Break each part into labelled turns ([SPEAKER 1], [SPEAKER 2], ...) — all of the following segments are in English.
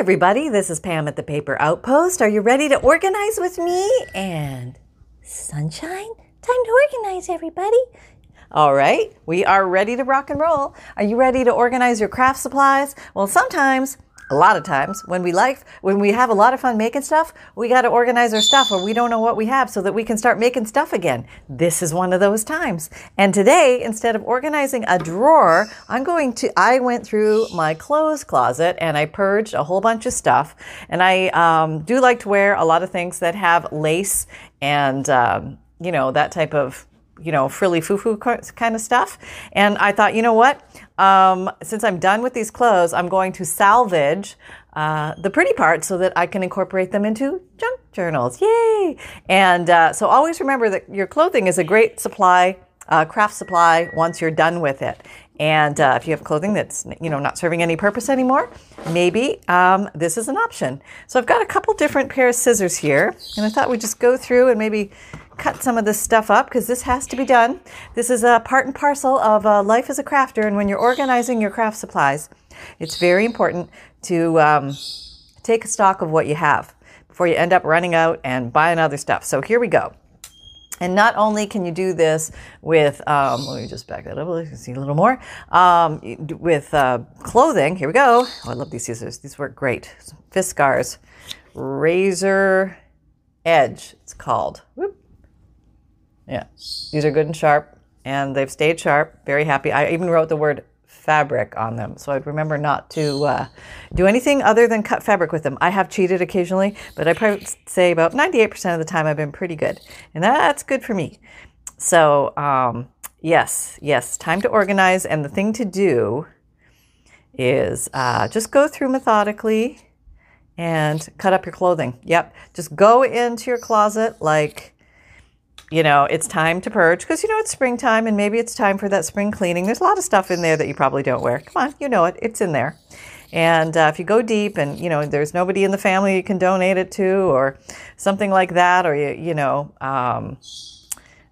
[SPEAKER 1] everybody. This is Pam at the Paper Outpost. Are you ready to organize with me? And sunshine? Time to organize, everybody. All right, we are ready to rock and roll. Are you ready to organize your craft supplies? Well, sometimes a lot of times when we like when we have a lot of fun making stuff we got to organize our stuff or we don't know what we have so that we can start making stuff again. This is one of those times. And today instead of organizing a drawer i'm going to i went through my clothes closet and i purged a whole bunch of stuff. And i um, do like to wear a lot of things that have lace and um, you know that type of you know, frilly foo foo kind of stuff. And I thought, you know what? Um, since I'm done with these clothes, I'm going to salvage uh, the pretty parts so that I can incorporate them into junk journals. Yay! And uh, so always remember that your clothing is a great supply, uh, craft supply, once you're done with it. And uh, if you have clothing that's you know not serving any purpose anymore, maybe um, this is an option. So I've got a couple different pair of scissors here, and I thought we'd just go through and maybe cut some of this stuff up because this has to be done. This is a part and parcel of uh, life as a crafter, and when you're organizing your craft supplies, it's very important to um, take stock of what you have before you end up running out and buying other stuff. So here we go. And not only can you do this with, um, let me just back that up, you can see a little more, um, with uh, clothing. Here we go. Oh, I love these scissors. These work great. Fiskars Razor Edge, it's called. Whoop. Yeah, these are good and sharp, and they've stayed sharp. Very happy. I even wrote the word fabric on them, so I'd remember not to uh, do anything other than cut fabric with them. I have cheated occasionally, but I probably say about 98% of the time I've been pretty good, and that's good for me. So, um, yes, yes, time to organize, and the thing to do is uh, just go through methodically and cut up your clothing. Yep, just go into your closet like you know, it's time to purge because you know it's springtime and maybe it's time for that spring cleaning. There's a lot of stuff in there that you probably don't wear. Come on, you know it, it's in there. And uh, if you go deep and you know there's nobody in the family you can donate it to or something like that, or you you know, um,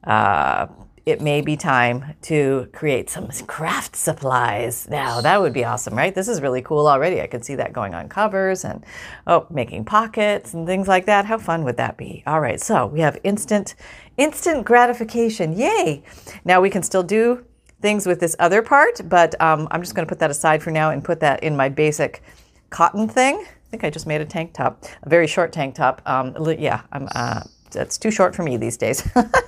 [SPEAKER 1] uh, it may be time to create some craft supplies. Now, that would be awesome, right? This is really cool already. I could see that going on covers and, oh, making pockets and things like that. How fun would that be? All right, so we have instant, instant gratification. Yay! Now we can still do things with this other part, but um, I'm just going to put that aside for now and put that in my basic cotton thing. I think I just made a tank top, a very short tank top. Um, yeah, I'm. Uh, that's too short for me these days.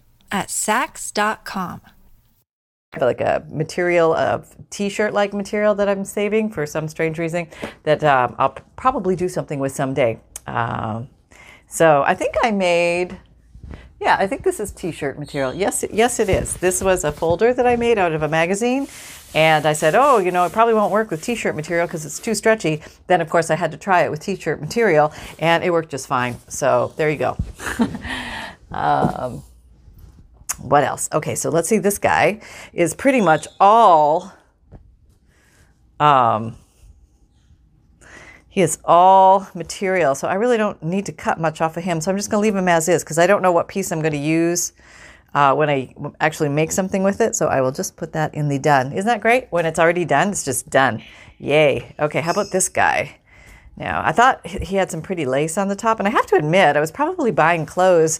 [SPEAKER 2] at Saks.com.
[SPEAKER 1] I have like a material of t-shirt like material that I'm saving for some strange reason that um, I'll probably do something with someday. Um, so I think I made, yeah, I think this is t-shirt material. Yes, yes, it is. This was a folder that I made out of a magazine and I said, oh, you know, it probably won't work with t shirt material because it's too stretchy. Then, of course, I had to try it with t shirt material and it worked just fine. So there you go. um, what else? Okay, so let's see. This guy is pretty much all. Um, he is all material, so I really don't need to cut much off of him. So I'm just going to leave him as is because I don't know what piece I'm going to use uh, when I actually make something with it. So I will just put that in the done. Isn't that great? When it's already done, it's just done. Yay. Okay, how about this guy? Now, I thought he had some pretty lace on the top, and I have to admit, I was probably buying clothes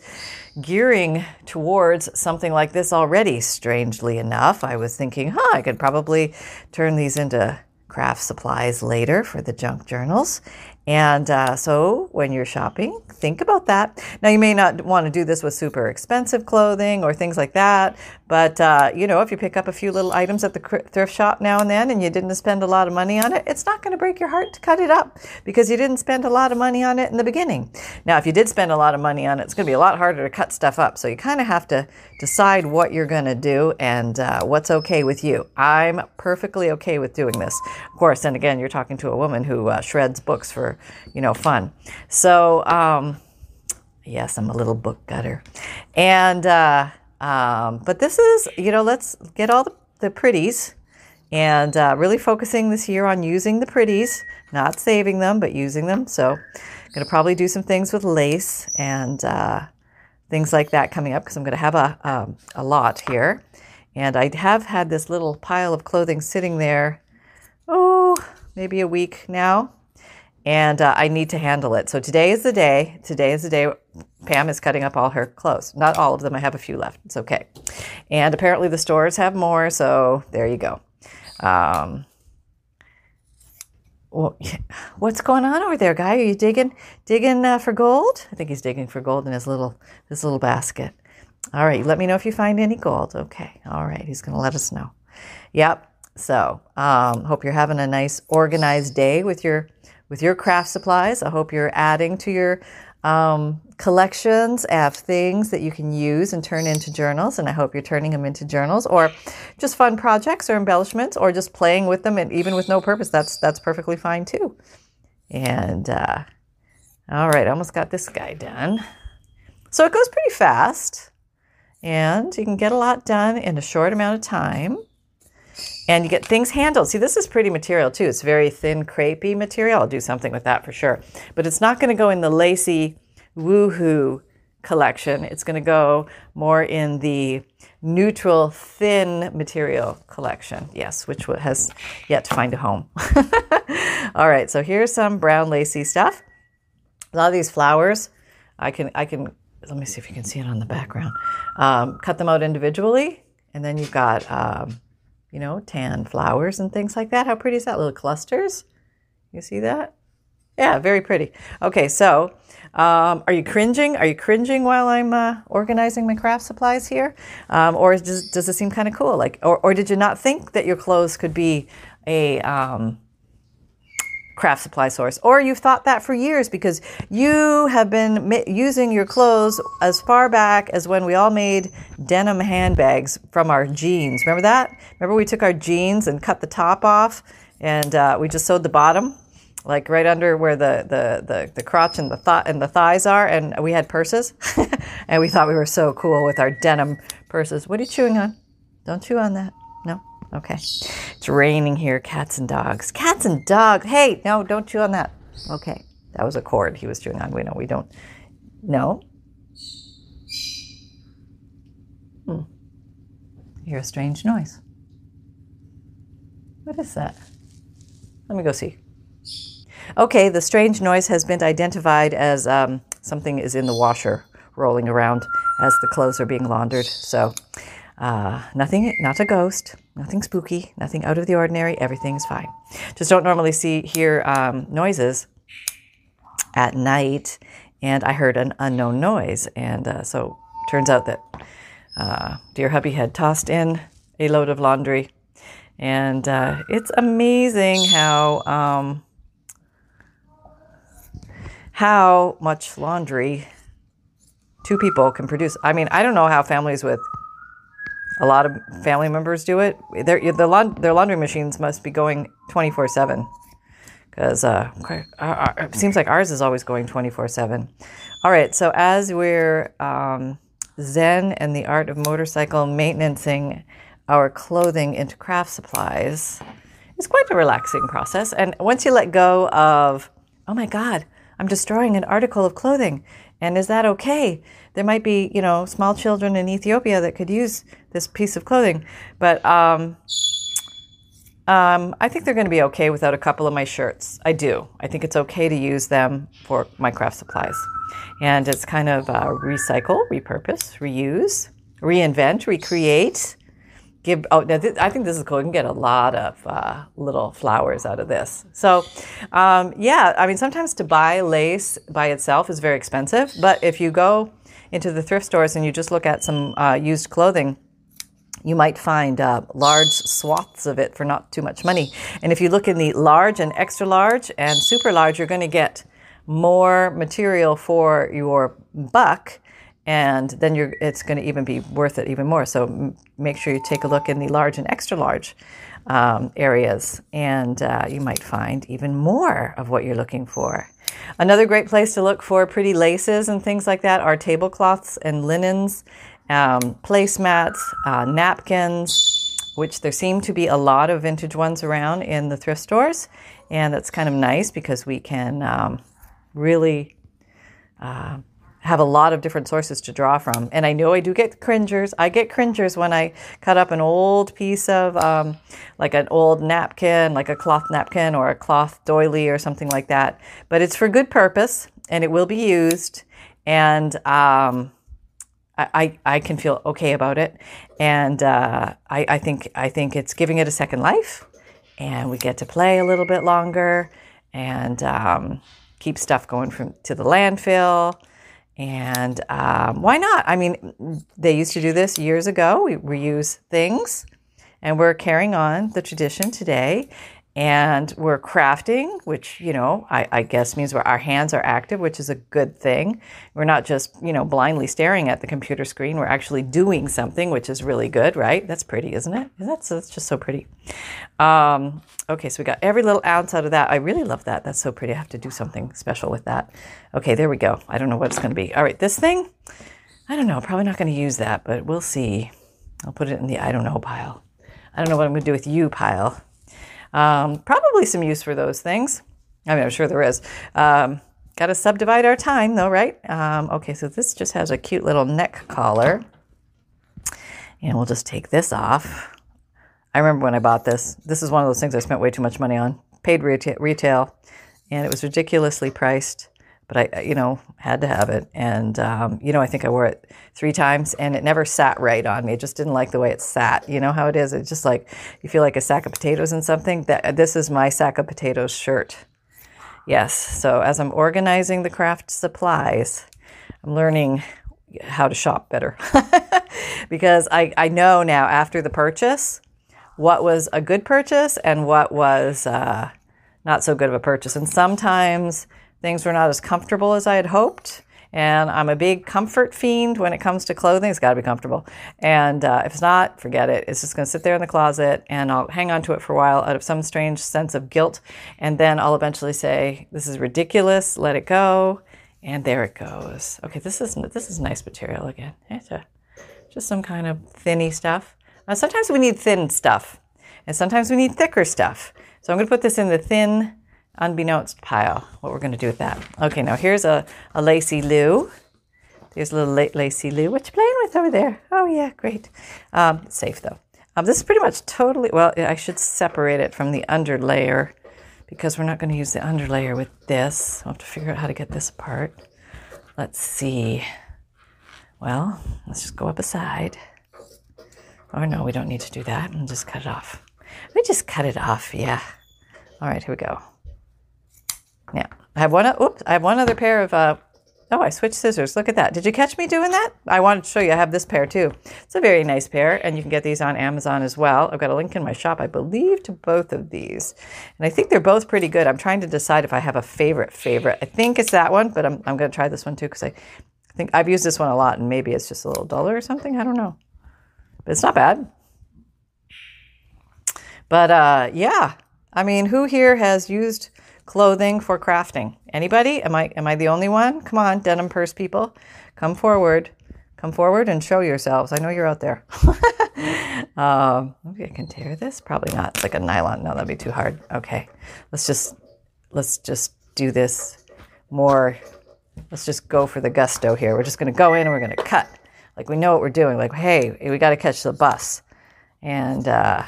[SPEAKER 1] gearing towards something like this already, strangely enough. I was thinking, huh, I could probably turn these into craft supplies later for the junk journals. And uh, so when you're shopping, think about that. Now, you may not want to do this with super expensive clothing or things like that, but uh, you know, if you pick up a few little items at the thrift shop now and then and you didn't spend a lot of money on it, it's not going to break your heart to cut it up because you didn't spend a lot of money on it in the beginning. Now, if you did spend a lot of money on it, it's going to be a lot harder to cut stuff up. So you kind of have to decide what you're going to do and uh, what's okay with you. I'm perfectly okay with doing this. Of course, and again, you're talking to a woman who uh, shreds books for you know, fun. So, um, yes, I'm a little book gutter. And, uh, um, but this is, you know, let's get all the, the pretties and uh, really focusing this year on using the pretties, not saving them, but using them. So, I'm going to probably do some things with lace and uh, things like that coming up because I'm going to have a, um, a lot here. And I have had this little pile of clothing sitting there, oh, maybe a week now. And uh, I need to handle it. So today is the day. Today is the day Pam is cutting up all her clothes. Not all of them. I have a few left. It's okay. And apparently the stores have more. So there you go. Um, well, what's going on over there, guy? Are you digging digging uh, for gold? I think he's digging for gold in his little his little basket. All right, let me know if you find any gold. Okay, all right, he's going to let us know. Yep. So, um, hope you're having a nice organized day with your with your craft supplies. I hope you're adding to your um, collections of things that you can use and turn into journals. And I hope you're turning them into journals or just fun projects or embellishments or just playing with them and even with no purpose. That's that's perfectly fine too. And uh, all right, I almost got this guy done. So it goes pretty fast, and you can get a lot done in a short amount of time. And you get things handled. See, this is pretty material too. It's very thin, crepey material. I'll do something with that for sure. But it's not going to go in the lacy, woohoo collection. It's going to go more in the neutral, thin material collection. Yes, which has yet to find a home. All right, so here's some brown lacy stuff. A lot of these flowers, I can, I can. Let me see if you can see it on the background. Um, cut them out individually, and then you've got. Um, you know, tan flowers and things like that. How pretty is that? Little clusters. You see that? Yeah, very pretty. Okay, so um, are you cringing? Are you cringing while I'm uh, organizing my craft supplies here? Um, or does, does it seem kind of cool? Like, or, or did you not think that your clothes could be a um, craft supply source, or you've thought that for years because you have been using your clothes as far back as when we all made denim handbags from our jeans. Remember that? Remember we took our jeans and cut the top off, and uh, we just sewed the bottom, like right under where the the the, the crotch and the th- and the thighs are, and we had purses, and we thought we were so cool with our denim purses. What are you chewing on? Don't chew on that. Okay. It's raining here. Cats and dogs. Cats and dogs. Hey, no, don't chew on that. Okay. That was a cord he was chewing on. We know we don't. No. Hmm. Hear a strange noise. What is that? Let me go see. Okay, the strange noise has been identified as um, something is in the washer rolling around as the clothes are being laundered. So, uh, nothing, not a ghost, nothing spooky, nothing out of the ordinary. Everything's fine. Just don't normally see hear um, noises at night, and I heard an unknown noise, and uh, so turns out that uh, dear hubby had tossed in a load of laundry, and uh, it's amazing how um, how much laundry two people can produce. I mean, I don't know how families with a lot of family members do it. Their, the laund- their laundry machines must be going 24 7 because uh, it seems like ours is always going 24 7. All right, so as we're um, Zen and the art of motorcycle maintenancing our clothing into craft supplies, it's quite a relaxing process. And once you let go of, oh my God, I'm destroying an article of clothing, and is that okay? There might be, you know, small children in Ethiopia that could use this piece of clothing, but um, um, I think they're going to be okay without a couple of my shirts. I do. I think it's okay to use them for my craft supplies, and it's kind of uh, recycle, repurpose, reuse, reinvent, recreate give oh th- i think this is cool you can get a lot of uh, little flowers out of this so um, yeah i mean sometimes to buy lace by itself is very expensive but if you go into the thrift stores and you just look at some uh, used clothing you might find uh, large swaths of it for not too much money and if you look in the large and extra large and super large you're going to get more material for your buck and then it's going to even be worth it even more. So m- make sure you take a look in the large and extra large um, areas, and uh, you might find even more of what you're looking for. Another great place to look for pretty laces and things like that are tablecloths and linens, um, placemats, uh, napkins, which there seem to be a lot of vintage ones around in the thrift stores. And that's kind of nice because we can um, really uh, have a lot of different sources to draw from. And I know I do get cringers. I get cringers when I cut up an old piece of, um, like an old napkin, like a cloth napkin or a cloth doily or something like that. But it's for good purpose and it will be used. And um, I, I can feel okay about it. And uh, I, I, think, I think it's giving it a second life. And we get to play a little bit longer and um, keep stuff going from to the landfill and um, why not? I mean, they used to do this years ago. We reuse things, and we're carrying on the tradition today. And we're crafting, which, you know, I, I guess means our hands are active, which is a good thing. We're not just, you know, blindly staring at the computer screen. We're actually doing something, which is really good, right? That's pretty, isn't it? That's, that's just so pretty. Um, okay, so we got every little ounce out of that. I really love that. That's so pretty. I have to do something special with that. Okay, there we go. I don't know what it's going to be. All right, this thing, I don't know. Probably not going to use that, but we'll see. I'll put it in the I don't know pile. I don't know what I'm going to do with you pile. Um, probably some use for those things. I mean, I'm sure there is. Um, Got to subdivide our time though, right? Um, okay, so this just has a cute little neck collar. And we'll just take this off. I remember when I bought this. This is one of those things I spent way too much money on. Paid retail, retail and it was ridiculously priced but I, you know, had to have it. And, um, you know, I think I wore it three times and it never sat right on me. It just didn't like the way it sat. You know how it is? It's just like you feel like a sack of potatoes in something. That This is my sack of potatoes shirt. Yes. So as I'm organizing the craft supplies, I'm learning how to shop better because I, I know now after the purchase what was a good purchase and what was uh, not so good of a purchase. And sometimes Things were not as comfortable as I had hoped. And I'm a big comfort fiend when it comes to clothing. It's got to be comfortable. And uh, if it's not, forget it. It's just going to sit there in the closet and I'll hang on to it for a while out of some strange sense of guilt. And then I'll eventually say, This is ridiculous. Let it go. And there it goes. Okay, this is, this is nice material again. A, just some kind of thinny stuff. Now, sometimes we need thin stuff, and sometimes we need thicker stuff. So I'm going to put this in the thin unbeknownst pile. What we're going to do with that. Okay, now here's a, a lacy Lou. There's a little la- lacy Lou. What you playing with over there? Oh, yeah, great. Um, safe though. Um, this is pretty much totally, well, I should separate it from the under layer because we're not going to use the under layer with this. I'll have to figure out how to get this apart. Let's see. Well, let's just go up a side. Or no, we don't need to do that and just cut it off. We just cut it off, yeah. All right, here we go. Yeah. I have one. Oops. I have one other pair of. Uh, oh, I switched scissors. Look at that. Did you catch me doing that? I wanted to show you. I have this pair too. It's a very nice pair, and you can get these on Amazon as well. I've got a link in my shop, I believe, to both of these, and I think they're both pretty good. I'm trying to decide if I have a favorite favorite. I think it's that one, but I'm I'm going to try this one too because I, I think I've used this one a lot, and maybe it's just a little duller or something. I don't know, but it's not bad. But uh, yeah, I mean, who here has used clothing for crafting. Anybody? Am I am I the only one? Come on, denim purse people, come forward, come forward and show yourselves. I know you're out there. um, maybe I can tear this. Probably not. It's like a nylon. No, that'd be too hard. Okay, let's just let's just do this more. Let's just go for the gusto here. We're just going to go in and we're going to cut. Like we know what we're doing. Like hey, we got to catch the bus, and. Uh,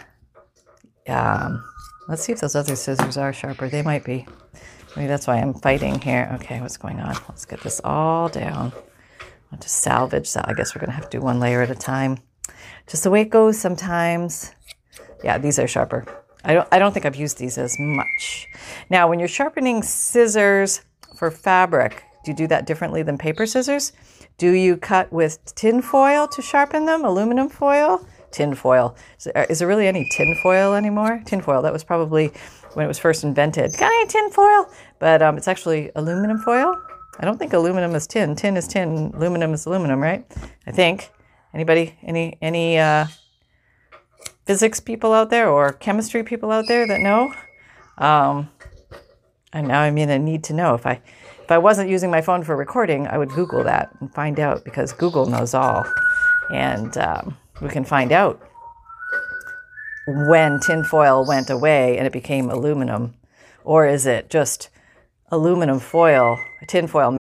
[SPEAKER 1] um, Let's see if those other scissors are sharper. They might be. Maybe that's why I'm fighting here. Okay, what's going on? Let's get this all down. I'll just salvage that. I guess we're going to have to do one layer at a time. Just the way it goes sometimes. Yeah, these are sharper. I don't, I don't think I've used these as much. Now, when you're sharpening scissors for fabric, do you do that differently than paper scissors? Do you cut with tin foil to sharpen them, aluminum foil? Tin foil. Is there, really any tin foil anymore? Tin foil, that was probably when it was first invented. Got any tin foil? But um, it's actually aluminum foil. I don't think aluminum is tin. Tin is tin. Aluminum is aluminum, right? I think. Anybody? Any? Any? Uh, physics people out there or chemistry people out there that know. Um, and now I'm in a need to know. If I if I wasn't using my phone for recording, I would Google that and find out because Google knows all, and um, we can find out when tinfoil went away and it became aluminum, or is it just aluminum foil, tinfoil?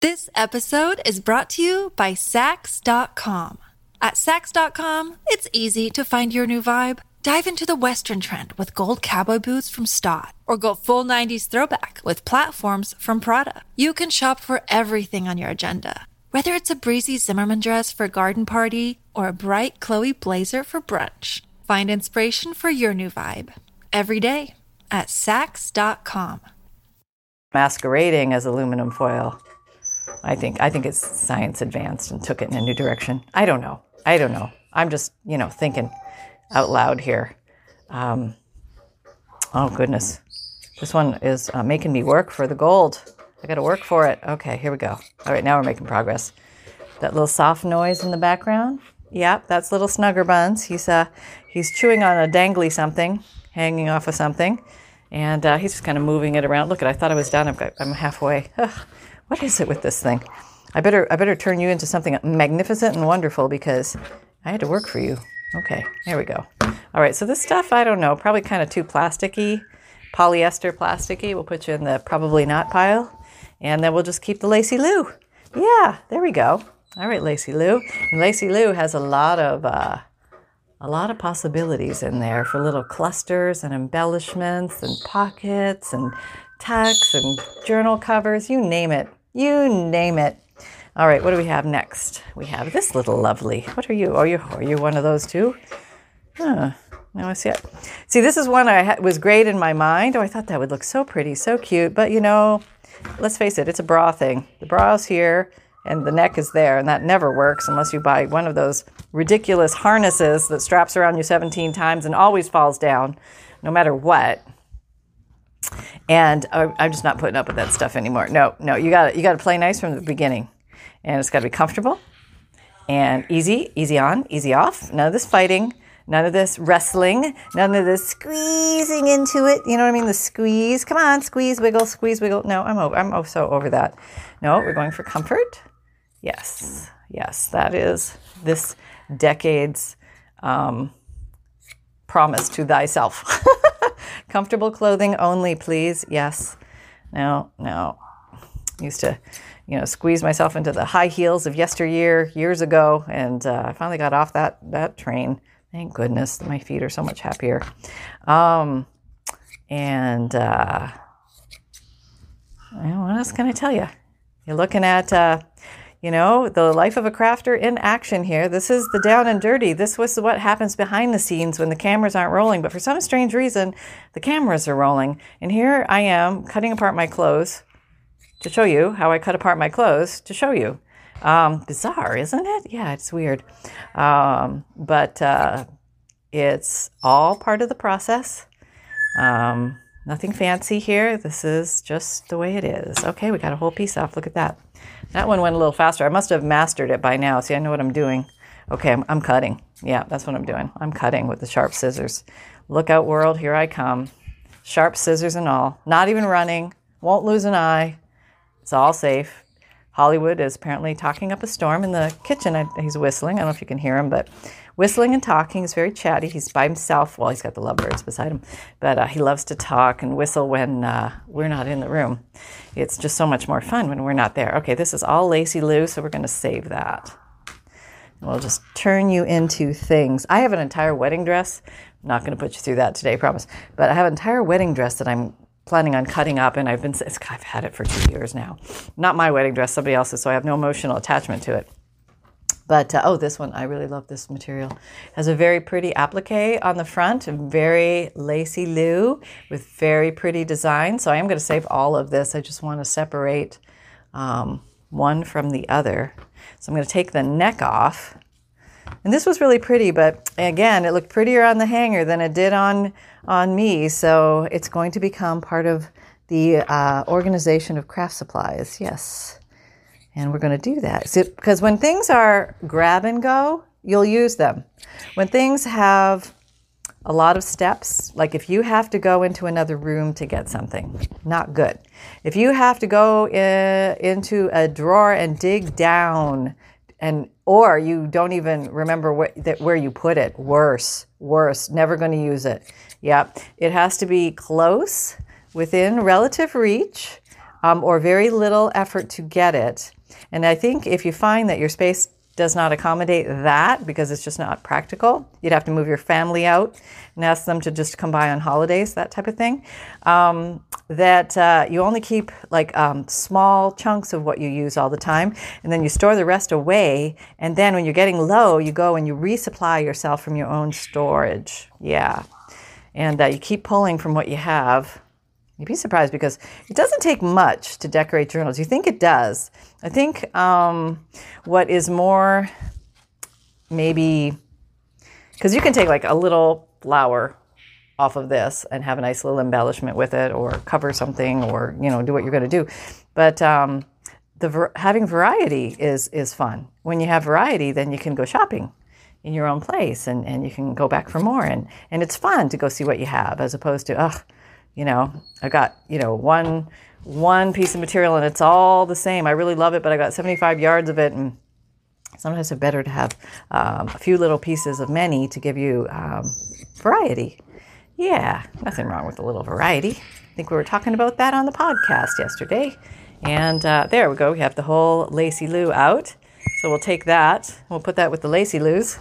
[SPEAKER 2] This episode is brought to you by Saks.com. At Saks.com, it's easy to find your new vibe. Dive into the Western trend with gold cowboy boots from Staud, or go full 90s throwback with platforms from Prada. You can shop for everything on your agenda, whether it's a breezy Zimmermann dress for a garden party or a bright Chloe blazer for brunch. Find inspiration for your new vibe every day at Saks.com.
[SPEAKER 1] Masquerading as aluminum foil. I think I think it's science advanced and took it in a new direction. I don't know. I don't know. I'm just you know thinking out loud here. Um, oh goodness, this one is uh, making me work for the gold. I got to work for it. Okay, here we go. All right, now we're making progress. That little soft noise in the background. Yep, that's little Snugger Buns. He's uh, he's chewing on a dangly something, hanging off of something, and uh, he's just kind of moving it around. Look at, I thought I was done. I'm, I'm halfway. Ugh, what is it with this thing? I better I better turn you into something magnificent and wonderful because I had to work for you. Okay, there we go. All right, so this stuff, I don't know, probably kind of too plasticky, polyester plasticky. We'll put you in the probably not pile. And then we'll just keep the Lacy Lou. Yeah, there we go. All right, Lacy Lou. And Lacy Lou has a lot of uh, a lot of possibilities in there for little clusters and embellishments and pockets and tucks and journal covers. You name it. You name it. All right, what do we have next? We have this little lovely. What are you? Are you are you one of those too? Huh. Now I see it. See, this is one I had, was great in my mind. Oh, I thought that would look so pretty, so cute. But you know, let's face it, it's a bra thing. The bra's here and the neck is there, and that never works unless you buy one of those ridiculous harnesses that straps around you 17 times and always falls down, no matter what. And uh, I'm just not putting up with that stuff anymore. No, no, you got you got to play nice from the beginning and it's got to be comfortable and easy, easy on, easy off. None of this fighting, none of this wrestling, none of this squeezing into it. You know what I mean? The squeeze. Come on, squeeze, wiggle, squeeze, wiggle. No, I'm over, I'm so over that. No, we're going for comfort. Yes, yes, that is this decade's um, promise to thyself. Comfortable clothing only, please. Yes. No, no. Used to you know, squeeze myself into the high heels of yesteryear, years ago, and uh, I finally got off that that train. Thank goodness, my feet are so much happier. Um, and uh, what else can I tell you? You're looking at, uh, you know, the life of a crafter in action here. This is the down and dirty. This was what happens behind the scenes when the cameras aren't rolling. But for some strange reason, the cameras are rolling. And here I am cutting apart my clothes to show you how I cut apart my clothes to show you. Um, bizarre, isn't it? Yeah, it's weird. Um, but uh, it's all part of the process. Um, nothing fancy here. This is just the way it is. Okay, we got a whole piece off. Look at that. That one went a little faster. I must have mastered it by now. See, I know what I'm doing. Okay, I'm, I'm cutting. Yeah, that's what I'm doing. I'm cutting with the sharp scissors. Look out, world. Here I come. Sharp scissors and all. Not even running. Won't lose an eye. It's all safe. Hollywood is apparently talking up a storm in the kitchen. He's whistling. I don't know if you can hear him, but whistling and talking. He's very chatty. He's by himself. Well, he's got the lovebirds beside him, but uh, he loves to talk and whistle when uh, we're not in the room. It's just so much more fun when we're not there. Okay, this is all Lacy Lou, so we're going to save that. We'll just turn you into things. I have an entire wedding dress. I'm not going to put you through that today, I promise. But I have an entire wedding dress that I'm planning on cutting up, and I've been I've had it for two years now. Not my wedding dress, somebody else's, so I have no emotional attachment to it. But uh, oh, this one I really love this material. It has a very pretty applique on the front, very lacy Lou with very pretty design. So I am going to save all of this. I just want to separate um, one from the other. So I'm going to take the neck off. And this was really pretty, but again, it looked prettier on the hanger than it did on on me. So it's going to become part of the uh, organization of craft supplies. Yes. And we're going to do that. Because when things are grab and go, you'll use them. When things have a lot of steps. Like if you have to go into another room to get something, not good. If you have to go in, into a drawer and dig down, and or you don't even remember what, that, where you put it, worse, worse. Never going to use it. Yep, it has to be close, within relative reach, um, or very little effort to get it. And I think if you find that your space does not accommodate that because it's just not practical. You'd have to move your family out and ask them to just come by on holidays, that type of thing. Um, that uh, you only keep like um, small chunks of what you use all the time, and then you store the rest away. And then when you're getting low, you go and you resupply yourself from your own storage. Yeah. And uh, you keep pulling from what you have. You'd be surprised because it doesn't take much to decorate journals. You think it does. I think um, what is more maybe because you can take like a little flower off of this and have a nice little embellishment with it or cover something or you know do what you're going to do but um, the having variety is is fun when you have variety then you can go shopping in your own place and, and you can go back for more and, and it's fun to go see what you have as opposed to ugh you know, I got, you know, one one piece of material and it's all the same. I really love it, but I got 75 yards of it and sometimes it's better to have um, a few little pieces of many to give you um, variety. Yeah, nothing wrong with a little variety. I think we were talking about that on the podcast yesterday. And uh, there we go. We have the whole Lacy Lou out. So we'll take that. We'll put that with the Lacy Lou's.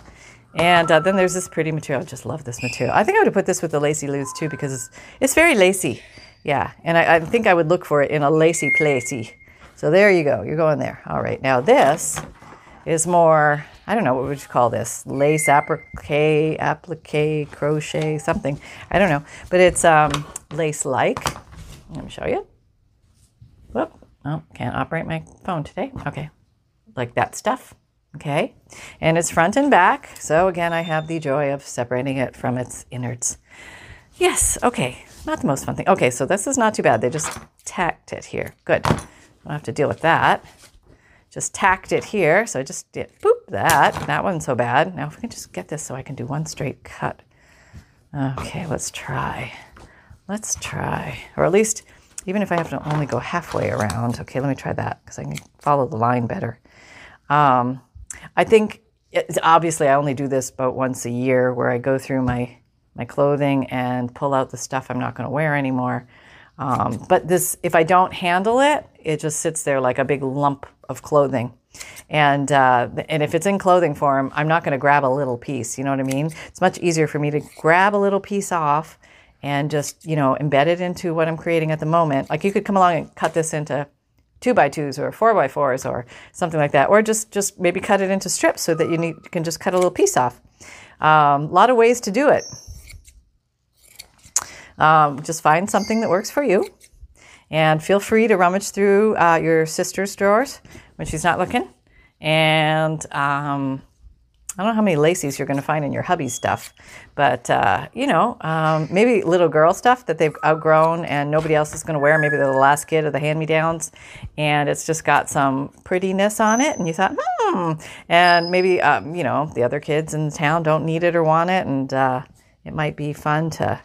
[SPEAKER 1] And uh, then there's this pretty material. I just love this material. I think I would have put this with the lacy Lou's too because it's, it's very lacy. Yeah, and I, I think I would look for it in a lacy placey. So there you go. You're going there. All right. Now this is more. I don't know what would you call this? Lace applique, applique, crochet, something. I don't know, but it's um, lace-like. Let me show you. Whoop! Oh, can't operate my phone today. Okay, like that stuff. Okay, and it's front and back. So again, I have the joy of separating it from its innards. Yes, okay, not the most fun thing. Okay, so this is not too bad. They just tacked it here. Good. I don't have to deal with that. Just tacked it here. So I just did boop that. That wasn't so bad. Now if we can just get this so I can do one straight cut. Okay, let's try. Let's try. Or at least, even if I have to only go halfway around. Okay, let me try that because I can follow the line better. Um, I think obviously I only do this about once a year where I go through my my clothing and pull out the stuff I'm not going to wear anymore. Um, but this, if I don't handle it, it just sits there like a big lump of clothing. And uh, and if it's in clothing form, I'm not going to grab a little piece. You know what I mean? It's much easier for me to grab a little piece off and just you know embed it into what I'm creating at the moment. Like you could come along and cut this into two by twos or four by fours or something like that, or just just maybe cut it into strips so that you, need, you can just cut a little piece off. A um, lot of ways to do it. Um, just find something that works for you, and feel free to rummage through uh, your sister's drawers when she's not looking, and um, I don't know how many laces you're going to find in your hubby's stuff, but uh, you know, um, maybe little girl stuff that they've outgrown and nobody else is going to wear. Maybe they're the last kid of the hand-me-downs, and it's just got some prettiness on it. And you thought, hmm, and maybe um, you know the other kids in town don't need it or want it, and uh, it might be fun to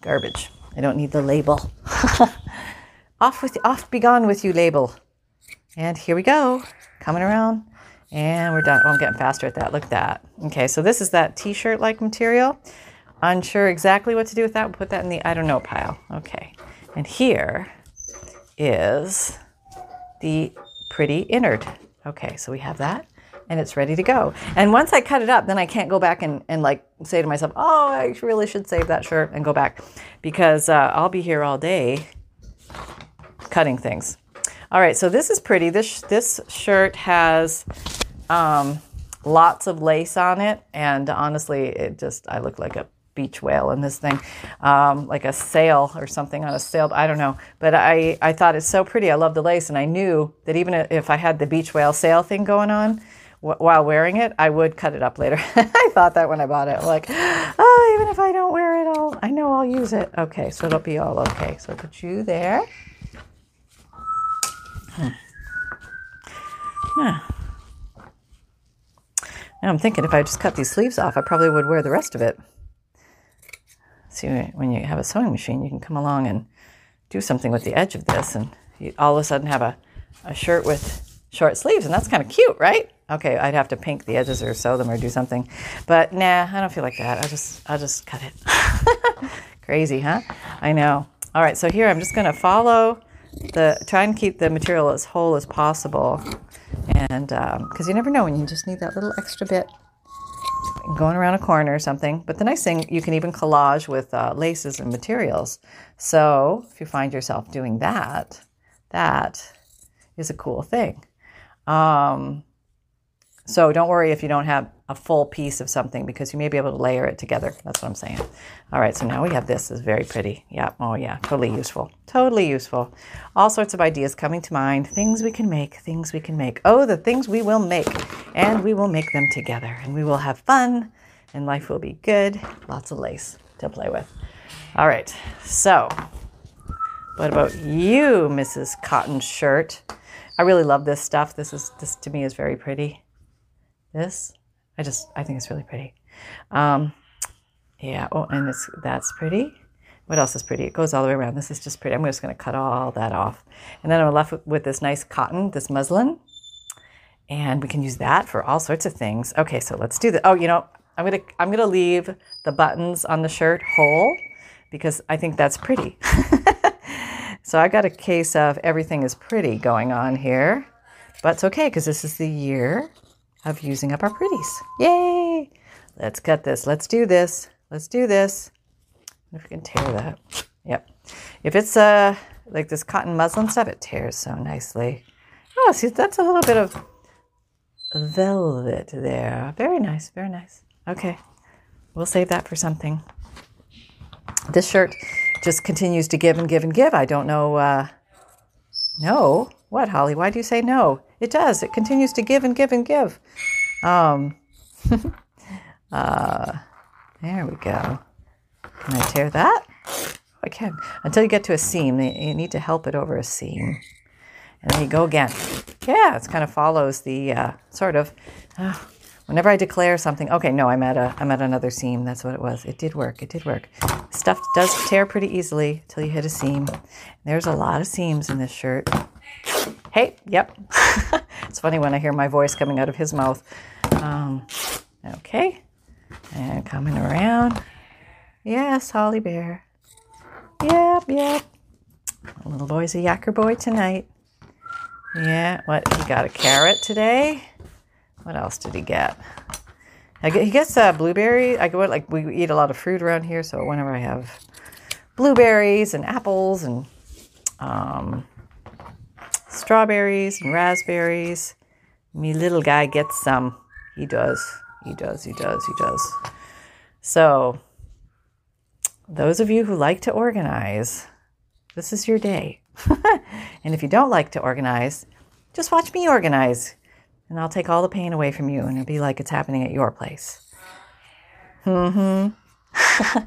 [SPEAKER 1] garbage. I don't need the label. off with off, be gone with you, label. And here we go, coming around and we're done. Oh, I'm getting faster at that. Look at that. Okay, so this is that t-shirt like material. Unsure exactly what to do with that. We'll put that in the I don't know pile. Okay. And here is the pretty innard. Okay, so we have that and it's ready to go. And once I cut it up, then I can't go back and, and like say to myself, oh, I really should save that shirt and go back because uh, I'll be here all day cutting things. All right, so this is pretty. This this shirt has um, lots of lace on it, and honestly, it just I look like a beach whale in this thing, um, like a sail or something on a sail. I don't know, but I I thought it's so pretty. I love the lace, and I knew that even if I had the beach whale sail thing going on. while wearing it, I would cut it up later. I thought that when I bought it, like, oh, even if I don't wear it, all I know I'll use it. Okay, so it'll be all okay. So put you there. Hmm. Yeah. Now I'm thinking if I just cut these sleeves off, I probably would wear the rest of it. See, when you have a sewing machine, you can come along and do something with the edge of this, and you all of a sudden have a, a shirt with short sleeves, and that's kind of cute, right? Okay, I'd have to pink the edges or sew them or do something, but nah, I don't feel like that. I just, I'll just cut it. Crazy, huh? I know. All right, so here I'm just going to follow the, try and keep the material as whole as possible, and because um, you never know when you just need that little extra bit going around a corner or something. But the nice thing, you can even collage with uh, laces and materials. So if you find yourself doing that, that is a cool thing. Um, so don't worry if you don't have a full piece of something because you may be able to layer it together. That's what I'm saying. All right, so now we have this. is very pretty. Yeah. Oh yeah. Totally useful. Totally useful. All sorts of ideas coming to mind. Things we can make. Things we can make. Oh, the things we will make, and we will make them together, and we will have fun, and life will be good. Lots of lace to play with. All right. So, what about you, Mrs. Cotton Shirt? I really love this stuff. This is this to me is very pretty. This I just I think it's really pretty. Um, yeah. Oh, and it's that's pretty. What else is pretty? It goes all the way around. This is just pretty. I'm just going to cut all that off, and then I'm left with, this nice cotton, this muslin, and we can use that for all sorts of things. Okay, so let's do that. Oh, you know, I'm gonna I'm gonna leave the buttons on the shirt whole because I think that's pretty. so I got a case of everything is pretty going on here, but it's okay because this is the year of using up our pretties. Yay! Let's cut this. Let's do this. Let's do this. If we can tear that. Yep. If it's uh, like this cotton muslin stuff, it tears so nicely. Oh, see, that's a little bit of velvet there. Very nice. Very nice. Okay. We'll save that for something. This shirt just continues to give and give and give. I don't know. Uh, no. What, Holly? Why do you say no? It does. It continues to give and give and give. Um, uh, there we go. Can I tear that? I can. Until you get to a seam, you need to help it over a seam. And then you go again. Yeah, it kind of follows the uh, sort of. Uh, whenever I declare something, okay, no, I'm at a, I'm at another seam. That's what it was. It did work. It did work. Stuff does tear pretty easily till you hit a seam. There's a lot of seams in this shirt. Hey, yep. it's funny when I hear my voice coming out of his mouth. Um, okay. And coming around. Yes, Holly Bear. Yep, yep. Little boy's a yacker boy tonight. Yeah, what? He got a carrot today. What else did he get? I get, he gets uh, blueberry. I go like we eat a lot of fruit around here, so whenever I have blueberries and apples and um, strawberries and raspberries. Me little guy gets some. He does. He does. He does. He does. So, those of you who like to organize, this is your day. and if you don't like to organize, just watch me organize and I'll take all the pain away from you and it'll be like it's happening at your place. Mm hmm.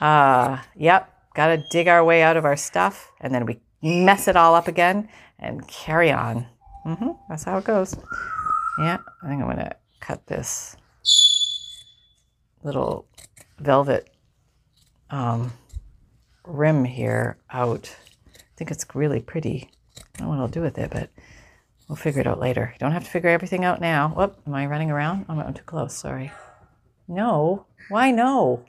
[SPEAKER 1] uh, yep. Got to dig our way out of our stuff and then we mess it all up again and carry on. Mm-hmm, that's how it goes. Yeah, I think I'm going to cut this little velvet um, rim here out. I think it's really pretty. I don't know what I'll do with it, but we'll figure it out later. You don't have to figure everything out now. Whoop, am I running around? Oh, I'm too close, sorry. No. Why no?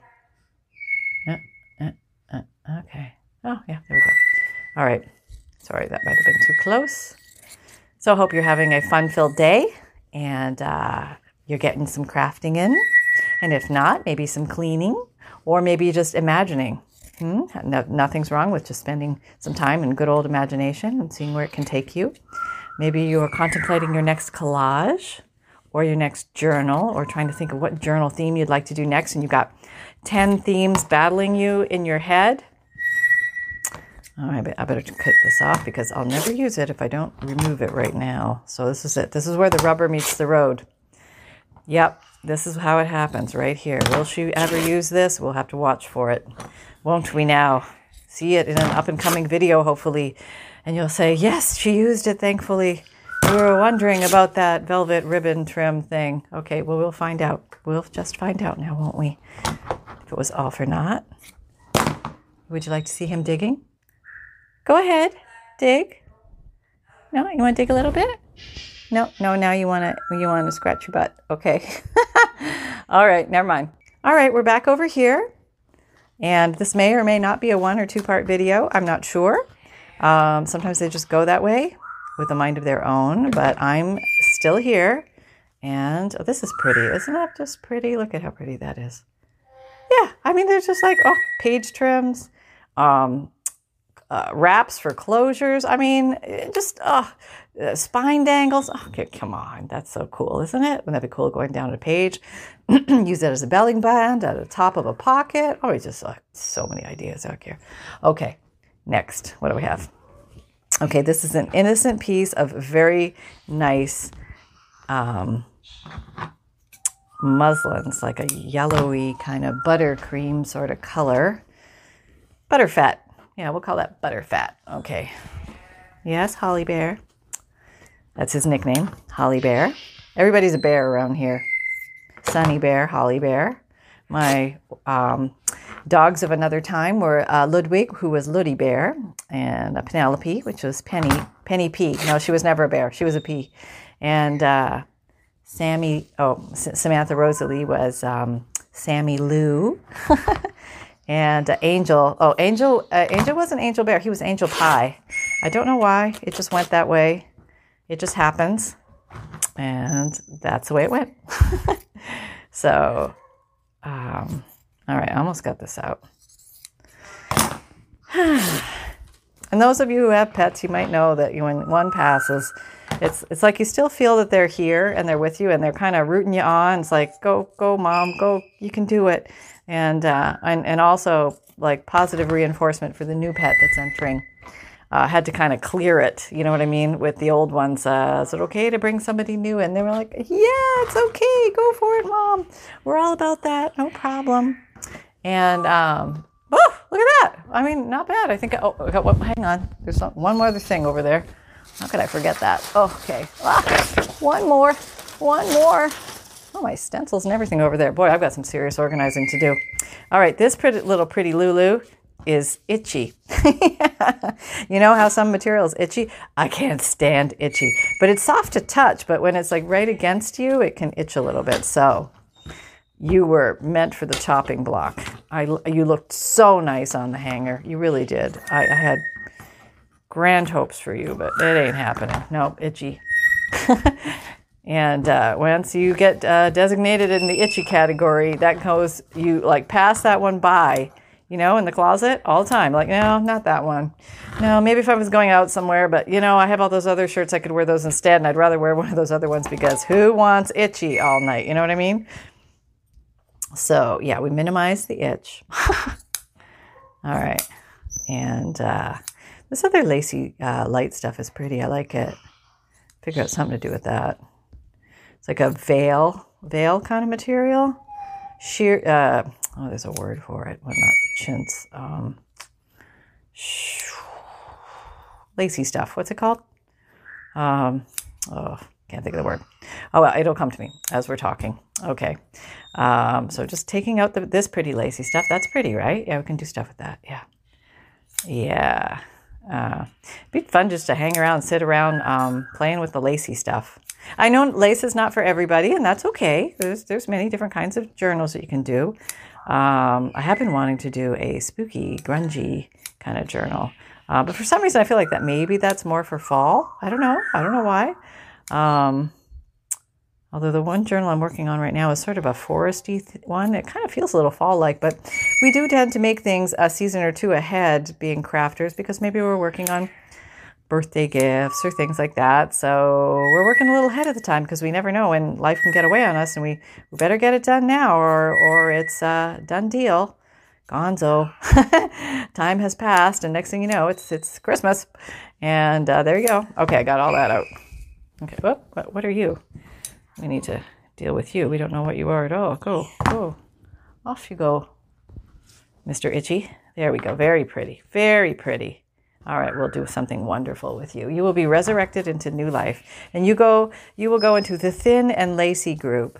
[SPEAKER 1] Uh, uh, uh, okay. Oh, yeah, there we go. All right. Sorry, that might have been too close. So I hope you're having a fun-filled day and uh, you're getting some crafting in. And if not, maybe some cleaning or maybe just imagining. Hmm? No, nothing's wrong with just spending some time in good old imagination and seeing where it can take you. Maybe you are contemplating your next collage or your next journal or trying to think of what journal theme you'd like to do next and you've got 10 themes battling you in your head Oh, I better cut this off because I'll never use it if I don't remove it right now. So this is it. This is where the rubber meets the road. Yep, this is how it happens right here. Will she ever use this? We'll have to watch for it. Won't we now? See it in an up and coming video, hopefully. And you'll say, yes, she used it, thankfully. We were wondering about that velvet ribbon trim thing. Okay, well, we'll find out. We'll just find out now, won't we? If it was off or not. Would you like to see him digging? Go ahead, dig. No, you want to dig a little bit? No, no. Now you want to you want to scratch your butt. Okay. All right. Never mind. All right, we're back over here, and this may or may not be a one or two part video. I'm not sure. Um, sometimes they just go that way with a mind of their own, but I'm still here. And oh, this is pretty. Isn't that just pretty? Look at how pretty that is. Yeah, I mean, there's just like, oh, page trims, um, uh, wraps for closures. I mean, just oh, uh, spine dangles. Oh, okay, come on. That's so cool, isn't it? Wouldn't that be cool going down a page? Use that as a belly band at the top of a pocket. Oh, just uh, so many ideas out here. Okay, next. What do we have? Okay, this is an innocent piece of very nice um, muslins, like a yellowy kind of buttercream sort of color. Butterfat. Yeah, we'll call that butterfat. Okay. Yes, Holly Bear. That's his nickname, Holly Bear. Everybody's a bear around here. Sunny Bear, Holly Bear. My um, dogs of another time were uh, Ludwig, who was Luddy Bear, and uh, Penelope, which was Penny Penny P. No, she was never a bear. She was a P. And uh, Sammy, oh, S- Samantha Rosalie was um, Sammy Lou. and uh, Angel, oh, Angel, uh, Angel wasn't Angel Bear. He was Angel Pie. I don't know why. It just went that way. It just happens. And that's the way it went. so, um, all right, I almost got this out. and those of you who have pets, you might know that when one passes, it's it's like you still feel that they're here and they're with you and they're kind of rooting you on. It's like go go mom, go, you can do it, and uh, and and also like positive reinforcement for the new pet that's entering. Uh, had to kind of clear it, you know what I mean, with the old ones. Uh, is it okay to bring somebody new in? They were like, yeah, it's okay, go for it, mom. We're all about that, no problem. And um, oh, look at that! I mean, not bad. I think. Oh, okay, hang on. There's one more other thing over there. How could I forget that? okay. Ah, one more. One more. Oh, my stencils and everything over there. Boy, I've got some serious organizing to do. All right, this pretty, little pretty Lulu is itchy. you know how some material is itchy? I can't stand itchy. But it's soft to touch, but when it's like right against you, it can itch a little bit. So you were meant for the chopping block. I, you looked so nice on the hanger. You really did. I, I had grand hopes for you, but it ain't happening. Nope, itchy. and uh, once you get uh, designated in the itchy category, that goes, you like pass that one by, you know, in the closet all the time. Like, no, not that one. No, maybe if I was going out somewhere, but you know, I have all those other shirts, I could wear those instead, and I'd rather wear one of those other ones because who wants itchy all night? You know what I mean? So, yeah, we minimize the itch. all right. And, uh, this other lacy uh, light stuff is pretty. I like it. Figure out something to do with that. It's like a veil, veil kind of material. Sheer. Uh, oh, there's a word for it. What not chintz. Um, sh- lacy stuff. What's it called? Um, oh, can't think of the word. Oh well, it'll come to me as we're talking. Okay. Um, so just taking out the, this pretty lacy stuff. That's pretty, right? Yeah, we can do stuff with that. Yeah. Yeah. Uh, be fun just to hang around, sit around, um, playing with the lacy stuff. I know lace is not for everybody, and that's okay. There's there's many different kinds of journals that you can do. Um, I have been wanting to do a spooky, grungy kind of journal, uh, but for some reason I feel like that maybe that's more for fall. I don't know. I don't know why. Um, Although the one journal I'm working on right now is sort of a foresty th- one. It kind of feels a little fall like, but we do tend to make things a season or two ahead being crafters because maybe we're working on birthday gifts or things like that. So we're working a little ahead of the time because we never know when life can get away on us and we, we better get it done now or, or it's a done deal. Gonzo. time has passed and next thing you know, it's, it's Christmas. And uh, there you go. Okay, I got all that out. Okay, what, what, what are you? We need to deal with you. We don't know what you are at all. Go, go. Off you go, Mr. Itchy. There we go. Very pretty. Very pretty. All right, we'll do something wonderful with you. You will be resurrected into new life. And you go you will go into the thin and lacy group.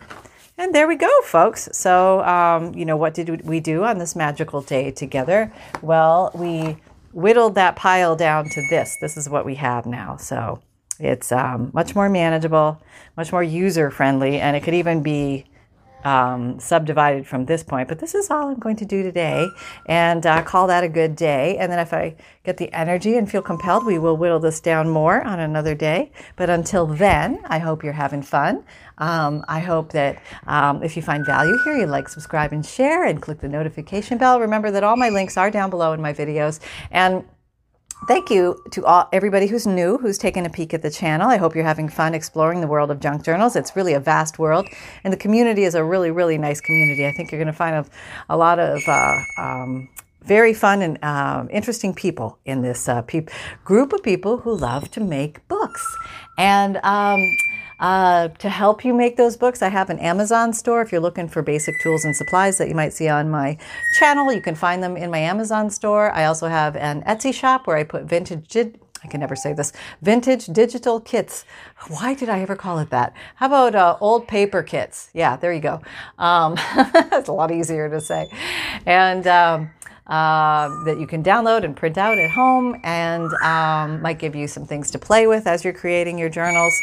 [SPEAKER 1] And there we go, folks. So, um, you know, what did we do on this magical day together? Well, we whittled that pile down to this. This is what we have now. So it's um, much more manageable, much more user friendly, and it could even be um, subdivided from this point. But this is all I'm going to do today and uh, call that a good day. And then if I get the energy and feel compelled, we will whittle this down more on another day. But until then, I hope you're having fun. Um, I hope that um, if you find value here, you like, subscribe, and share, and click the notification bell. Remember that all my links are down below in my videos. And Thank you to all, everybody who's new, who's taken a peek at the channel. I hope you're having fun exploring the world of junk journals. It's really a vast world, and the community is a really, really nice community. I think you're going to find a, a lot of uh, um, very fun and um, interesting people in this uh, pe- group of people who love to make books. And um, uh, to help you make those books, I have an Amazon store. If you're looking for basic tools and supplies that you might see on my channel, you can find them in my Amazon store. I also have an Etsy shop where I put vintage. I can never say this. Vintage digital kits. Why did I ever call it that? How about uh, old paper kits? Yeah, there you go. Um, it's a lot easier to say. And um, uh, that you can download and print out at home and um, might give you some things to play with as you're creating your journals.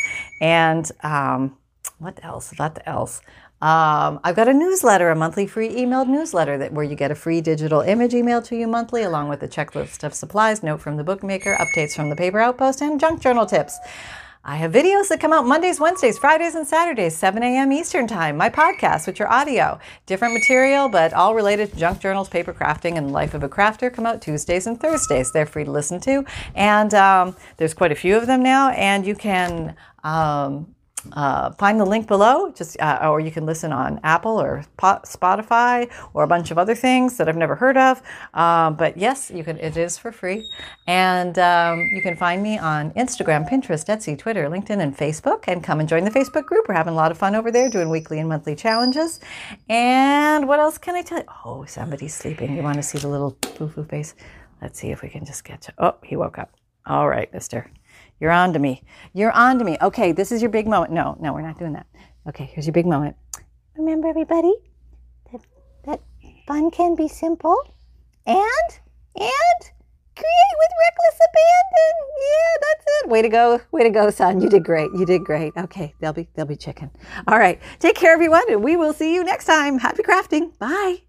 [SPEAKER 1] And um, what else? What else? Um, I've got a newsletter, a monthly free emailed newsletter that where you get a free digital image emailed to you monthly, along with a checklist of supplies, note from the bookmaker, updates from the paper outpost, and junk journal tips. I have videos that come out Mondays, Wednesdays, Fridays, and Saturdays, 7 a.m. Eastern Time. My podcast, which are audio, different material, but all related to junk journals, paper crafting, and life of a crafter, come out Tuesdays and Thursdays. They're free to listen to, and um, there's quite a few of them now. And you can um, uh, find the link below, just uh, or you can listen on Apple or Spotify or a bunch of other things that I've never heard of. Um, but yes, you can. It is for free, and um, you can find me on Instagram, Pinterest, Etsy, Twitter, LinkedIn, and Facebook. And come and join the Facebook group. We're having a lot of fun over there, doing weekly and monthly challenges. And what else can I tell you? Oh, somebody's sleeping. You want to see the little foo foo face? Let's see if we can just get to. Oh, he woke up. All right, Mister. You're on to me. You're on to me. Okay, this is your big moment. No, no, we're not doing that. Okay, here's your big moment. Remember, everybody, that, that fun can be simple and, and create with reckless abandon. Yeah, that's it. Way to go. Way to go, son. You did great. You did great. Okay, they'll be, they'll be chicken. All right. Take care, everyone, and we will see you next time. Happy crafting. Bye.